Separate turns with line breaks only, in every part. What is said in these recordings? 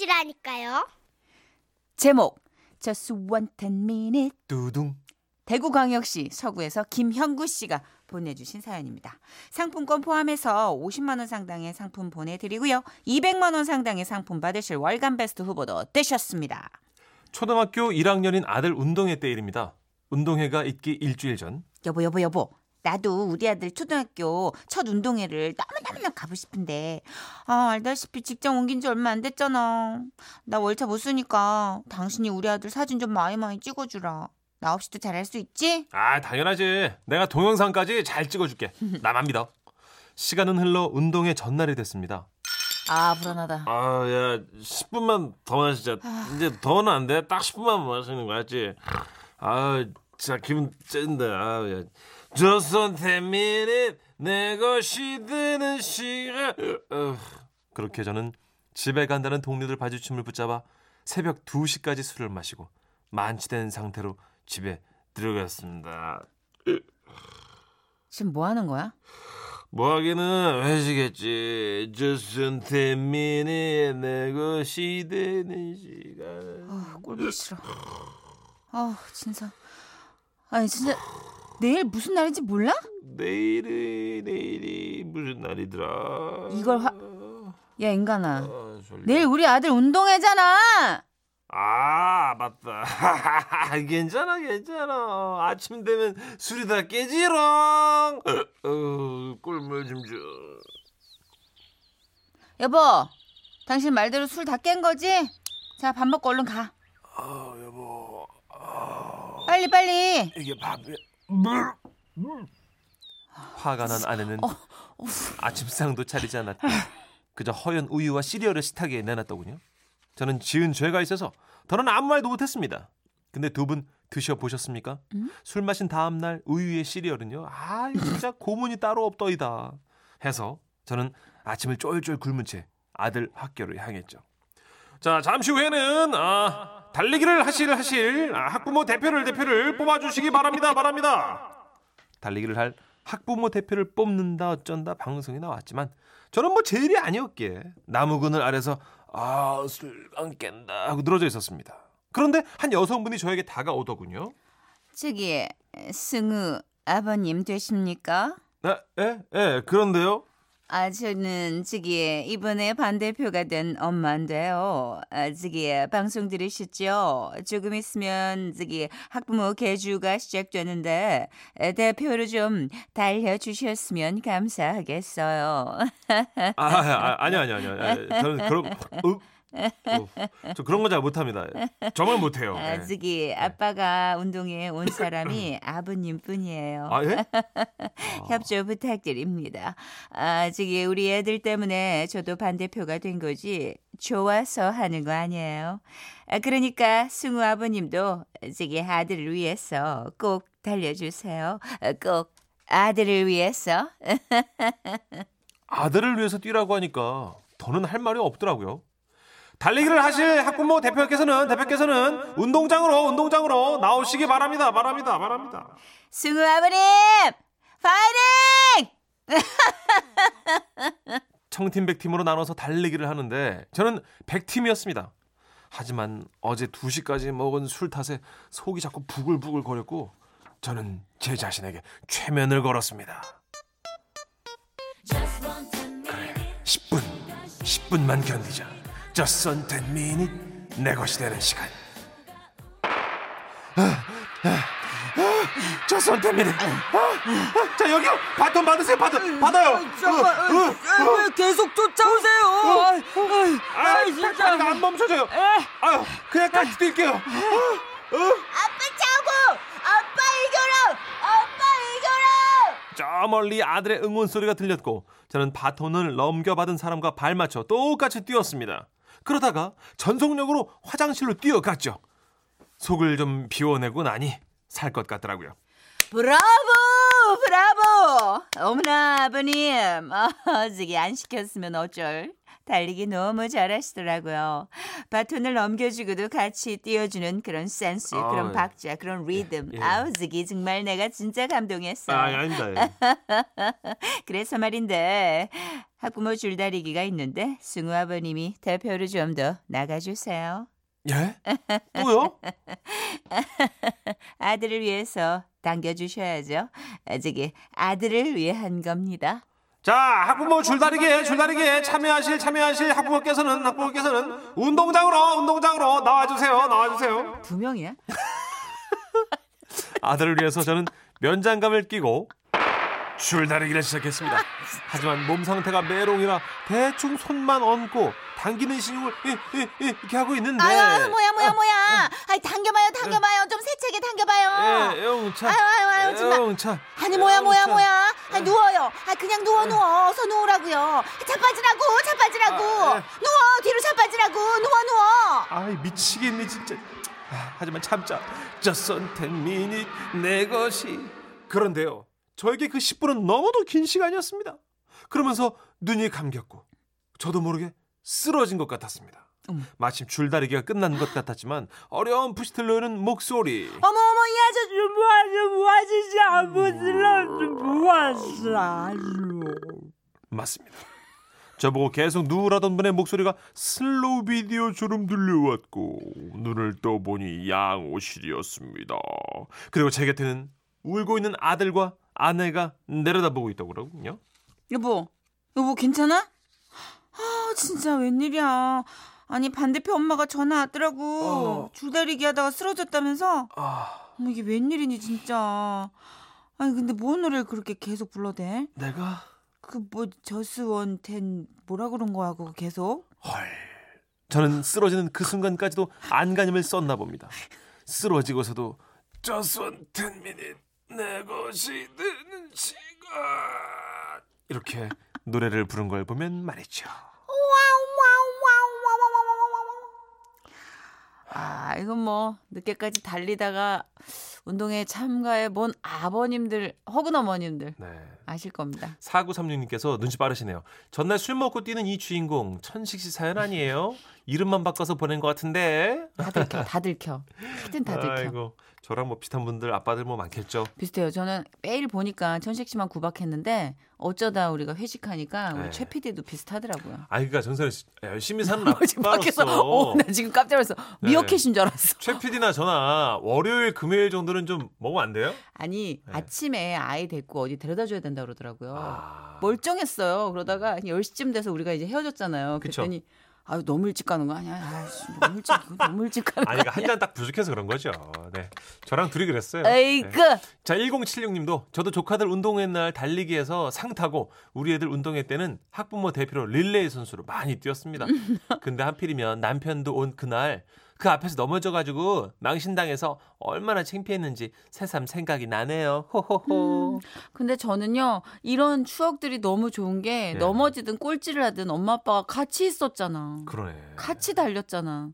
것이라니까요.
제목 Just one ten minute
뚜둥.
대구광역시 서구에서 김형구 씨가 보내주신 사연입니다. 상품권 포함해서 50만 원 상당의 상품 보내드리고요. 200만 원 상당의 상품 받으실 월간 베스트 후보도 되셨습니다.
초등학교 1학년인 아들 운동회 때 일입니다. 운동회가 있기 일주일 전.
여보 여보 여보 나도 우리 아들 초등학교 첫 운동회를 너무너무 가고 싶은데 아 알다시피 직장 옮긴 지 얼마 안 됐잖아 나 월차 못 쓰니까 당신이 우리 아들 사진 좀 많이 많이 찍어주라 나 없이도 잘할 수 있지?
아, 당연하지. 내가 동영상까지 잘 찍어줄게. 나만 믿어. 시간은 흘러 운동회 전날이 됐습니다.
아 불안하다
아, 야, 10분만 더 마시자. 이제 더는 안 돼. 딱 10분만 마시는 거 알지? 아, 진짜 기분 짠다. 아, 야. 10 minute, 내 것이 되는 시간. 어,
그렇게 저는 집에 간다는 동료들 바주춤을 붙잡아 새벽 2시까지 술을 마시고 만취된 상태로 집에
들어갔습니다.
지금 뭐 하는 거야?
뭐 하기는 회식했지. 10 minute, 내 것이 되는 시간.
아 꼴보기 싫어 아 진짜 아니 진짜 내일 무슨 날인지 몰라?
내일이, 내일이 무슨 날이더라.
이걸 화- 야 인간아.
아, 졸려.
내일 우리 아들 운동회잖아!
아 맞다. 괜찮아 괜찮아. 아침 되면 술이 다 깨지롱. 어, 꿀물 좀줘.
여보 당신 말대로 술 다 깬 거지? 자 밥 먹고 얼른 가.
아 여보.
빨리 빨리.
이게 밥이
화가 난 아내는 아침상도 차리지 않았고 그저 허연 우유와 시리얼을 식탁에 내놨더군요. 저는 지은 죄가 있어서 더는 아무 말도 못했습니다. 근데 두 분 드셔보셨습니까? 술 마신 다음 날 우유의 시리얼은요. 아 진짜 고문이 따로 없더이다. 해서 저는 아침을 쫄쫄 굶은 채 아들 학교를 향했죠.
자 잠시 후에는 아, 달리기를 하실 하실 아, 학부모 대표를 대표를 뽑아주시기 바랍니다 바랍니다
달리기를 할 학부모 대표를 뽑는다 어쩐다 방송이 나왔지만 저는 뭐 제일이 아니었기에 나무 그늘 아래서 아 술 안 깬다 하고 늘어져 있었습니다. 그런데 한 여성분이 저에게 다가오더군요.
저기 승우 아버님 되십니까?
네, 예, 예, 그런데요
아 저는 저기 이번에 반대표가 된 엄마인데요. 아, 저기 방송 들으셨죠? 조금 있으면 저기 학부모 개주가 시작되는데 에, 대표로 좀 달려주셨으면 감사하겠어요.
아, 아 아니요 아니요 아니요. 아, 저는 그런 어, 어, 저 그런 거 잘 못합니다. 정말 못해요.
아,
예.
저기 아빠가 운동에 온 사람이 아버님뿐이에요.
아 예?
협조 부탁드립니다. 아, 저기 우리 애들 때문에 저도 반대표가 된 거지 좋아서 하는 거 아니에요. 아, 그러니까 승우 아버님도 저기 아들을 위해서 꼭 달려주세요. 아, 꼭 아들을 위해서.
아들을 위해서 뛰라고 하니까 더는 할 말이 없더라고요. 달리기를 하실 학부모 대표께서는 대표께서는 운동장으로 운동장으로 나오시기 바랍니다. 바랍니다. 바랍니다.
승우 아버님 파이팅!
청팀 백팀으로 나눠서 달리기를 하는데 저는 백팀이었습니다. 하지만 어제 2시까지 먹은 술 탓에 속이 자꾸 부글부글 거렸고 저는 제 자신에게 최면을 걸었습니다. 그래, 10분, 10분만 견디자. Just on 10 minute, 내 것이 되는 시간. Just on 10 minute. 아, 아, 자 여기요, 바톤 받으세요, 바톤 받아요.
왜 계속 쫓아오세요?
아, 진짜 안 멈춰져요. 아유, 그냥 같이 뛸게요.
아빠 차고! 아빠 이겨라! 아빠 이겨라!
저 멀리 아들의 응원 소리가 들렸고 저는 바톤을 넘겨받은 사람과 발맞춰 똑같이 뛰었습니다. 그러다가 전속력으로 화장실로 뛰어갔죠. 속을 좀 비워내고 나니 살 것 같더라고요.
브라보! 브라보! 어머나 아버님 아, 저기 안 시켰으면 어쩔 달리기 너무 잘하시더라고요. 바톤을 넘겨주고도 같이 뛰어주는 그런 센스,
아,
그런
예.
박자, 그런 리듬.
예.
아우, 즈기 정말 내가 진짜 감동했어.
아, 아닙니다. 예.
그래서 말인데 학부모 줄다리기가 있는데 승우 아버님이 대표로 좀 더 나가주세요.
예? 또요?
아들을 위해서 당겨주셔야죠. 아, 저기 아들을 위해 한 겁니다.
자, 학부모 줄다리기에 줄다리기에 참여하실 참여하실 학부모께서는 학부모께서는 운동장으로 운동장으로 나와주세요. 나와주세요.
두 명이야?
아들을 위해서 저는 면장갑을 끼고 줄다리기를 시작했습니다. 하지만 몸 상태가 메롱이라 대충 손만 얹고 당기는 신용을 이, 이, 이, 이렇게 하고 있는데
아유, 뭐야 뭐야 뭐야. 아이 당겨봐요 당겨봐요 좀 세차게 당겨봐요.
예, 영차
아유 아유 아유 정말.
영차
아니 뭐야 뭐야
영차.
뭐야. 아 누워요. 아 그냥 누워 누워. 어서 누우라고요. 자빠지라고 자빠지라고.
아, 예.
누워 뒤로 자빠지라고 누워 누워.
아이 미치겠네 진짜 아, 하지만 참자 10 minute 내 것이 그런데요 저에게 그 10분은 너무도 긴 시간이었습니다 그러면서 눈이 감겼고 저도 모르게 쓰러진 것 같았습니다 마침 줄다리기가 끝난 것 같았지만 어렴풋이 들려오는 목소리
어머 어머 이 아저씨 뭐하지 뭐하지 들었어 뭐하지.
맞습니다 저보고 계속 누우라던 분의 목소리가 슬로우 비디오처럼 들려왔고 눈을 떠보니 양호실이었습니다. 그리고 제 곁에는 울고 있는 아들과 아내가 내려다보고 있다고 그러군요.
여보 여보 괜찮아? 아 진짜 웬일이야. 아니 반대편 엄마가 전화 왔더라고.
어.
줄다리기 하다가 쓰러졌다면서.
아,
어머 이게 웬일이니 진짜. 아니 근데 뭔 노래를 그렇게 계속 불러대?
내가
그 뭐 저스원 텐 뭐라 그런 거야 그거 계속?
헐. 저는 쓰러지는 그 순간까지도 안간힘을 썼나 봅니다. 쓰러지고서도 one ten minute 내 것이 되는 시간 이렇게 노래를 부른 걸 보면 말이죠.
아, 이건 뭐 늦게까지 달리다가 운동에 참가해 본 아버님들, 혹은 어머님들
네.
아실 겁니다.
4936님께서 눈치 빠르시네요. 전날 술 먹고 뛰는 이 주인공 천식 씨 사연 아니에요? 이름만 바꿔서 보낸 것 같은데.
다 들켜, 다 들켜. 하여튼 다 들켜.
아이고 저랑 뭐 비슷한 분들 아빠들 뭐 많겠죠.
비슷해요. 저는 매일 보니까 천식 씨만 구박했는데 어쩌다 우리가 회식하니까 우리
네.
최 PD도 비슷하더라고요.
아 그러니까 씨 열심히 사는
밖에서
아빠로서
어, 나 지금 깜짝 놀랐어.
네.
미어캣인 줄 알았어.
최 PD나 저나 월요일 금요일 정도는 좀 먹으면 안 돼요?
아니
네.
아침에 아이 데리고 어디 데려다 줘야 된다 그러더라고요.
아.
멀쩡했어요. 그러다가 10시쯤 돼서 우리가 이제 헤어졌잖아요.
그쵸.
그랬더니 아유 너무 일찍 가는 거 아니야? 아이씨, 너무 일찍 너무 일찍 가는 거
아니 그러니까
아니야?
한잔 딱 부족해서 그런 거죠. 네. 저랑 둘이 그랬어요.
에이그
네. 자, 1076님도 저도 조카들 운동회 날 달리기에서 상 타고 우리 애들 운동회 때는 학부모 대표로 릴레이 선수로 많이 뛰었습니다. 근데 하필이면 남편도 온 그날 그 앞에서 넘어져가지고 망신당해서 얼마나 창피했는지 새삼 생각이 나네요. 호호호.
근데 저는요 이런 추억들이 너무 좋은 게
네.
넘어지든 꼴찌를 하든 엄마 아빠가 같이 있었잖아.
그러네.
같이 달렸잖아.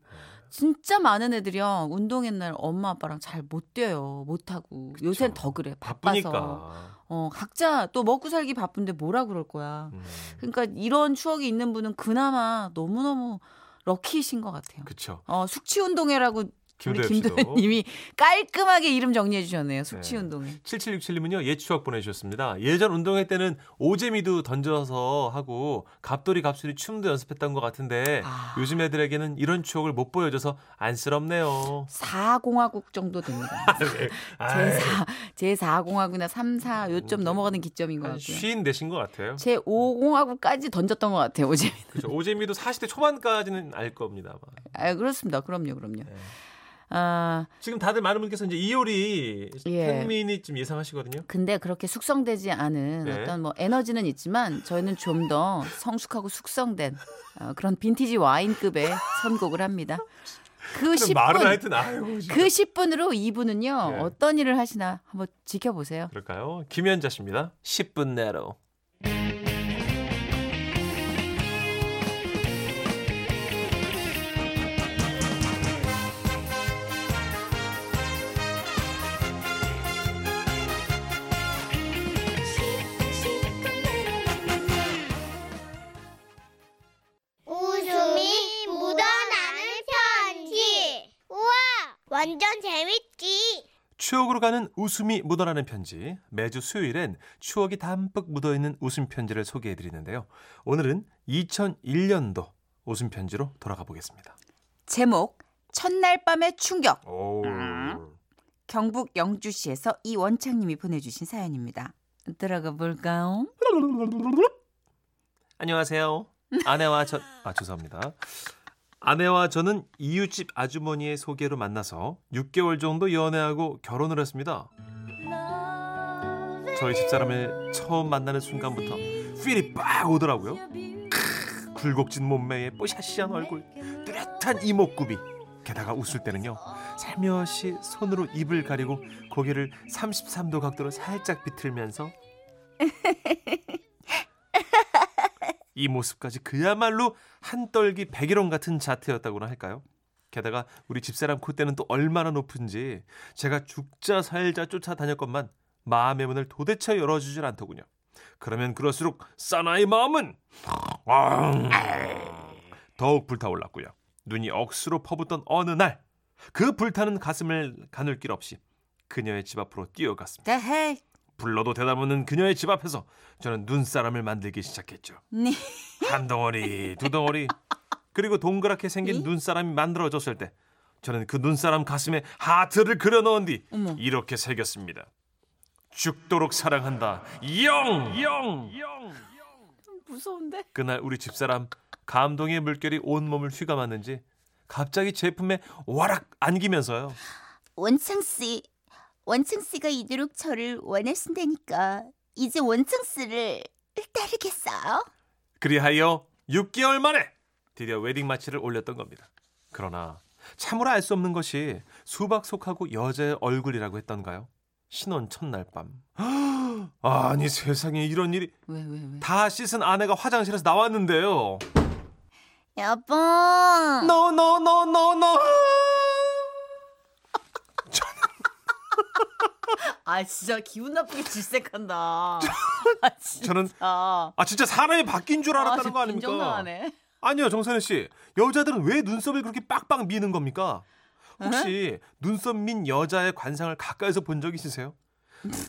진짜 많은 애들이요 운동회 날 엄마 아빠랑 잘 못 뛰어요 못 하고 요새는 더 그래 바빠서
바쁘니까.
어 각자 또 먹고 살기 바쁜데 뭐라 그럴 거야
음,
그러니까 이런 추억이 있는 분은 그나마 너무 너무 럭키이신 것 같아요
그쵸.
어 숙취 운동회라고 우리. 김도현님이 깔끔하게 이름 정리해 주셨네요 숙취
네.
운동회
7767님은요, 옛 추억 보내주셨습니다. 예전 운동회 때는 오재미도 던져서 하고 갑돌이 갑술이 춤도 연습했던 것 같은데
아.
요즘 애들에게는 이런 추억을 못 보여줘서 안쓰럽네요.
4공화국 정도 됩니다 제 4 제4공화국이나 3, 4 요점 넘어가는 기점인
것한
같고요
쉰 되신 것 같아요.
제 5공화국까지 던졌던 것 같아요 오재미
그렇죠. 오재미도 40대 초반까지는 알 겁니다. 아마.
아, 그렇습니다. 그럼요, 그럼요.
네.
아,
지금 다들 많은 분께서 이제 이효리
예.
팬미니쯤 예상하시거든요.
근데 그렇게 숙성되지 않은
네.
어떤 뭐 에너지는 있지만 저희는 좀 더 성숙하고 숙성된 어, 그런 빈티지 와인급의 선곡을 합니다. 그
말은
10분,
하여튼 진짜.
그 10분으로 2분은요,
네.
어떤 일을 하시나 한번 지켜보세요.
그럴까요? 김현자 씨입니다. 10분 내로.
완전 재밌지.
추억으로 가는 웃음이 묻어나는 편지. 매주 수요일엔 추억이 담뿍 묻어있는 웃음 편지를 소개해 드리는데요. 오늘은 2001년도 웃음 편지로 돌아가 보겠습니다.
제목 첫날 밤의 충격.
오.
경북 영주시에서 이원창님이 보내주신 사연입니다. 들어가 볼까요?
안녕하세요. 아내와 저, 아, 죄송합니다. 아내와 저는 이웃집 아주머니의 소개로 만나서 6개월 정도 연애하고 결혼을 했습니다. 저희 집사람을 처음 만나는 순간부터 필이 빡 오더라고요. 크, 굴곡진 몸매에 뽀샤시한 얼굴, 뚜렷한 이목구비. 게다가 웃을 때는요. 살며시 손으로 입을 가리고 고개를 33도 각도로 살짝 비틀면서 이 모습까지 그야말로 한떨기 백일홍 같은 자태였다고나 할까요? 게다가 우리 집사람 콧대는 또 얼마나 높은지 제가 죽자 살자 쫓아다녔건만 마음의 문을 도대체 열어주질 않더군요. 그러면 그럴수록 사나이 마음은 왕! 더욱 불타올랐고요. 눈이 억수로 퍼붓던 어느 날 그 불타는 가슴을 가눌 길 없이 그녀의 집 앞으로 뛰어갔습니다.
대해
불러도 대답 없는 그녀의 집 앞에서 저는 눈사람을 만들기 시작했죠.
네.
한 덩어리, 두 덩어리, 그리고 동그랗게 생긴 눈사람이 만들어졌을 때 저는 그 눈사람 가슴에 하트를 그려 넣은 뒤
어머.
이렇게 새겼습니다. 죽도록 사랑한다. 영, 영, 영.
무서운데?
그날 우리 집사람 감동의 물결이 온 몸을 휘감았는지 갑자기 제 품에 와락 안기면서요.
원창 씨, 원창 씨가 이토록 저를 원하신다니까 이제 원창 씨를 따르겠어요.
그리하여 6개월 만에 드디어 웨딩 마치를 올렸던 겁니다. 그러나 참으로 알 수 없는 것이 수박 속하고 여자의 얼굴이라고 했던가요? 신혼 첫날 밤. 아니 세상에 이런 일이
왜 왜 왜?
다 씻은 아내가 화장실에서 나왔는데요.
여보.
No no no no no.
아 진짜 기분 나쁘게 질색한다. 아 진짜.
저는
아,
아 진짜 사람이 바뀐 줄 알았다는 거 아닙니까?
인정당하네.
아니요, 정선혜 씨. 여자들은 왜 눈썹을 그렇게 빡빡 미는 겁니까? 혹시 눈썹 민 여자의 관상을 가까이서 본 적 있으세요?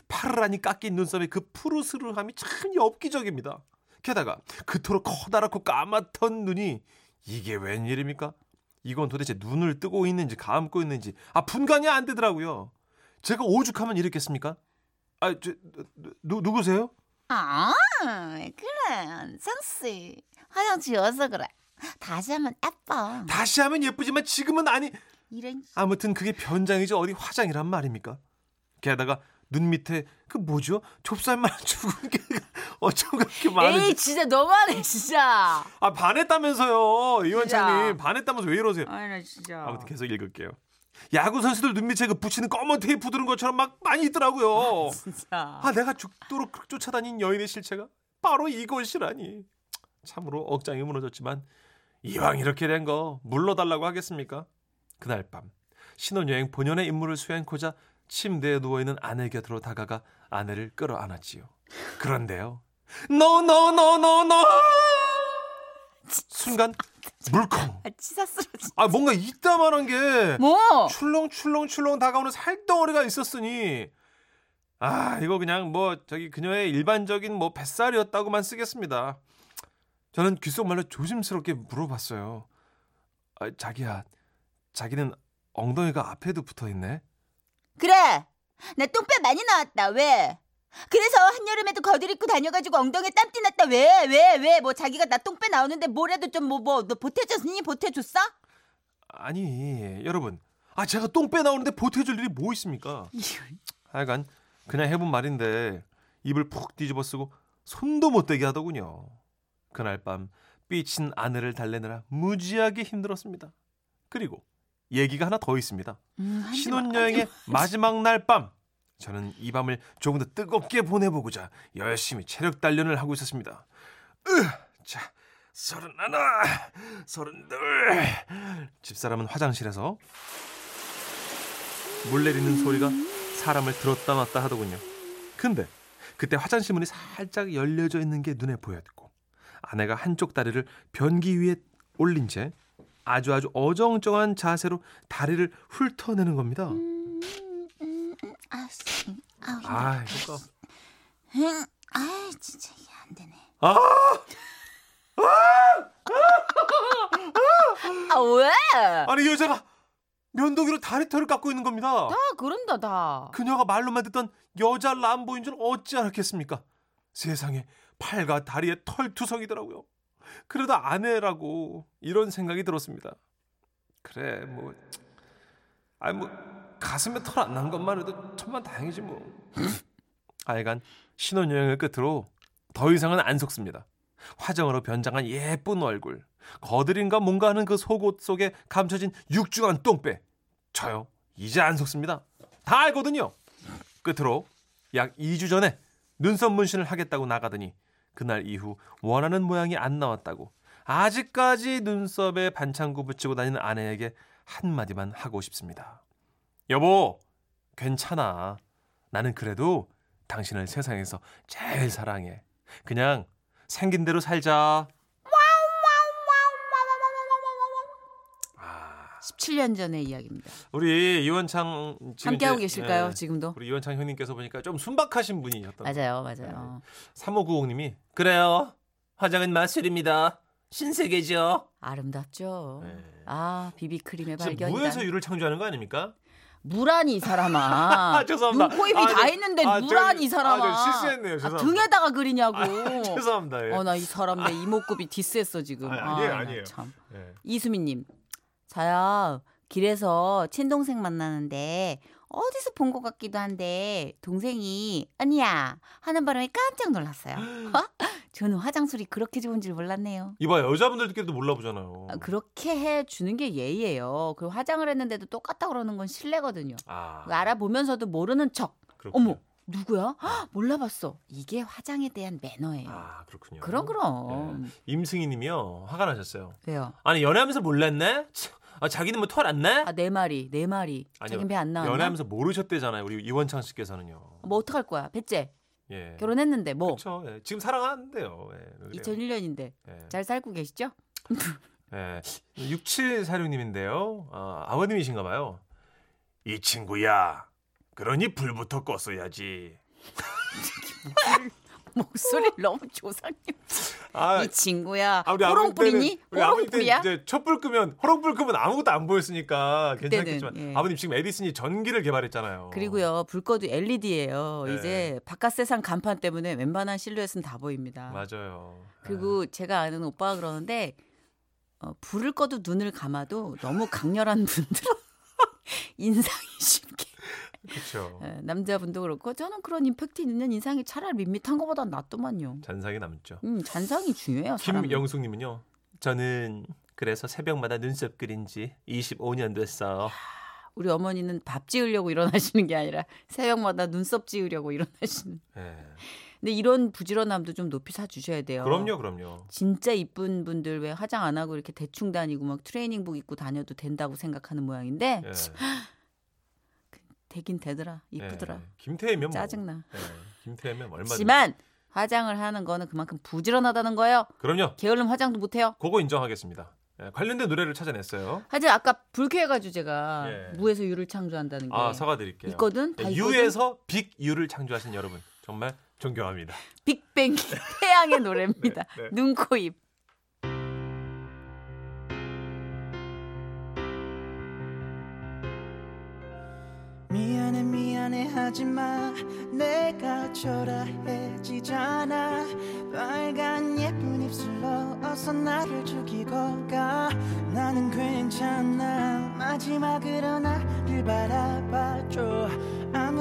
파르라니 깎인 눈썹의 그 푸르스름함이 참 엽기적입니다. 게다가 그토록 커다랗고 까맣던 눈이 이게 웬일입니까? 이건 도대체 눈을 뜨고 있는지 감고 있는지 아 분간이 안 되더라고요. 제가 오죽하면 이랬겠습니까? 아, 저, 누, 누구세요?
아, 그래. 창씨. 화장 지워서 그래. 다시 하면 예뻐.
다시 하면 예쁘지만 지금은 아니.
이런
아무튼 그게 변장이지 어디 화장이란 말입니까? 게다가 눈 밑에 그 뭐죠? 좁쌀만 죽은 게 어쩜 그렇게
에이
많은지
진짜 너무하네 진짜.
아 반했다면서요 이원장님
진짜.
반했다면서 왜 이러세요?
나 진짜.
아무튼 계속 읽을게요. 야구 선수들 눈 밑에 그 붙이는 검은 테이프 두른 것처럼 막 많이 있더라고요.
진짜.
아 내가 죽도록 그렇게 쫓아다닌 여인의 실체가 바로 이것이라니. 참으로 억장이 무너졌지만 이왕 이렇게 된 거 물러달라고 하겠습니까? 그날 밤 신혼여행 본연의 임무를 수행코자 침대에 누워있는 아내 곁으로 다가가 아내를 끌어안았지요. 그런데요. No no no no no. 순간 물컹.
아, 치사스러워.
아 뭔가 이따만한 게
뭐?
출렁출렁출렁 다가오는 살덩어리가 있었으니 아 이거 그냥 뭐 저기 그녀의 일반적인 뭐 뱃살이었다고만 쓰겠습니다. 저는 귓속말로 조심스럽게 물어봤어요. 아, 자기야, 자기는 엉덩이가 앞에도 붙어 있네.
그래. 나 똥배 많이 나왔다. 왜? 그래서 한여름에도 겉을 입고 다녀가지고 엉덩이에 땀띠 났다. 왜? 왜? 왜? 뭐 자기가 나 똥배 나오는데 뭐라도 좀 뭐 뭐 너 보태줬니? 보태줬어?
아니 여러분, 아 제가 똥 빼 나오는데 보태줄 일이 뭐 있습니까? 하여간 그냥 해본 말인데 입을 푹 뒤집어 쓰고 손도 못 대게 하더군요. 그날 밤 삐친 아내를 달래느라 무지하게 힘들었습니다. 그리고 얘기가 하나 더 있습니다.
음,
신혼여행의 마지막 날 밤 저는 이 밤을 조금 더 뜨겁게 보내보고자 열심히 체력 단련을 하고 있었습니다. 으, 자, 서른 하나, 서른 둘. 집사람은 화장실에서 물 내리는 소리가 사람을 들었다 놨다 하더군요. 근데 그때 화장실 문이 살짝 열려져 있는 게 눈에 보였고 아내가 한쪽 다리를 변기 위에 올린 채 아주 아주 어정쩡한 자세로 다리를 훑어내는 겁니다.
아씨, 아우,
아, 이거
응, 아, 진짜 이게 안 되네.
아,
아 왜?
아니 이 여자가 면도기로 다리털을 깎고 있는 겁니다.
다 그런다 다.
그녀가 말로만 듣던 여자 람보인 줄 어찌 알았겠습니까? 세상에 팔과 다리에 털투성이더라고요. 그러다 아내라고 이런 생각이 들었습니다. 그래 뭐 아니 뭐 가슴에 털 안 난 것만 해도 천만 다행이지 뭐. 하여간 신혼여행을 끝으로 더 이상은 안 속습니다. 화정으로 변장한 예쁜 얼굴, 거드림과 뭔가 하는 그 속옷 속에 감춰진 육중한 똥배. 저요 이제 안 속습니다. 다 알거든요. 끝으로 약 2주 전에 눈썹 문신을 하겠다고 나가더니 그날 이후 원하는 모양이 안 나왔다고 아직까지 눈썹에 반창고 붙이고 다니는 아내에게 한마디만 하고 싶습니다. 여보, 괜찮아. 나는 그래도 당신을 세상에서 제일 사랑해. 그냥 생긴 대로 살자. 아,
17년 전의 이야기입니다.
우리 이원창 지금
함께하고 계실까요?
예,
지금도?
우리 이원창 형님께서 보니까 좀 순박하신 분이셨던
맞아요, 맞아요.
3590님이 그래요. 화장은 마술입니다. 신세계죠.
아름답죠.
네.
아 비비크림의 발견이다.
무에서 유를 창조하는 거 아닙니까?
물안이 이 사람아.
아, 죄송합니다.
눈, 코, 입이
아,
다
저-
있는데
아,
물안
저기-
이 사람아.
아, 저 실수했네요.
아,
죄송합니다.
등에다가 그리냐고.
죄송합니다. 예.
어 나 이 사람 내 이목구비 디스했어 지금.
아, 아니에요,
나
아니에요.
참.
예.
이수민님, 저요 길에서 친동생 만나는데 어디서 본 것 같기도 한데 동생이 언니야 하는 바람에 깜짝 놀랐어요. 저는 화장술이 그렇게 좋은 줄 몰랐네요.
이봐요. 여자분들끼리도 몰라보잖아요.
아, 그렇게 해 주는 게 예의예요. 그 화장을 했는데도 똑같다 그러는 건 실례거든요.
아,
그 알아보면서도 모르는 척.
그렇군요.
어머 누구야? 헉, 몰라봤어. 이게 화장에 대한 매너예요.
아, 그렇군요.
그럼 그럼.
임승희 님이요. 화가 나셨어요.
왜요?
아니 연애하면서 몰랐네? 참, 아, 자기는 뭐 털안 내?
아내 말이 내 말이.
아니요.
자긴 배안 나왔나?
연애하면서 모르셨대잖아요. 우리 이원창 씨께서는요.
뭐 어떡할 거야? 배째
예.
결혼했는데 뭐
그렇죠. 예. 지금 사랑하는데요. 예. 왜 그래요?
2001년인데
예.
잘 살고 계시죠?
예. 6746님인데요. 아, 아버님이신가 봐요. 이 친구야. 그러니 불부터 껐어야지.
목소리 너무 조상님.
아,
이 친구야.
아, 우리
호롱
아버님 때는
뿌리니?
우리 아버님 때는
호롱 뿌리야?
이제 촛불 끄면 호롱불 끄면 아무것도 안 보였으니까 괜찮겠지만
예.
아버님 지금 에디슨이 전기를 개발했잖아요.
그리고요 불 꺼도 LED예요.
네.
이제 바깥 세상 간판 때문에 웬만한 실루엣은 다 보입니다.
맞아요.
그리고 제가 아는 오빠가 그러는데 어, 불을 꺼도 눈을 감아도 너무 강렬한 분들은 인상이 쉽게
그렇죠.
예, 남자분도 그렇고 저는 그런 임팩트 있는 인상이 차라리 밋밋한 것보다 낫더만요.
잔상이 남죠.
음, 잔상이 중요해요.
김영숙님은요. 저는 그래서 새벽마다 눈썹 그린 지 25년 됐어.
우리 어머니는 밥 지으려고 일어나시는 게 아니라 새벽마다 눈썹 지으려고 일어나시는.
예.
근데 이런 부지런함도 좀 높이 사 주셔야 돼요.
그럼요, 그럼요.
진짜 이쁜 분들 왜 화장 안 하고 이렇게 대충 다니고 막 트레이닝복 입고 다녀도 된다고 생각하는 모양인데
예.
되긴 되더라. 이쁘더라.
예. 김태희면 뭐.
짜증나.
예. 김태희면 얼마든지.
하지만 화장을 하는 거는 그만큼 부지런하다는 거예요.
그럼요.
게으름 화장도 못 해요.
그거 인정하겠습니다. 예. 관련된 노래를 찾아냈어요.
하여튼 아까 불쾌해가지고 제가
예.
무에서 유를 창조한다는 게
아, 사과드릴게요.
있거든. 다
예. 유에서 빅 유를 창조하신 여러분 정말 존경합니다.
빅뱅 태양의 노래입니다.
네, 네.
눈, 코, 입.
미안해 미안해 하지 마. 내가 초라해지잖아. 빨간 예쁜 입술로 어서 나를 죽이고 가. 나는 괜찮아. 마지막으로 나를 바라봐줘. 아무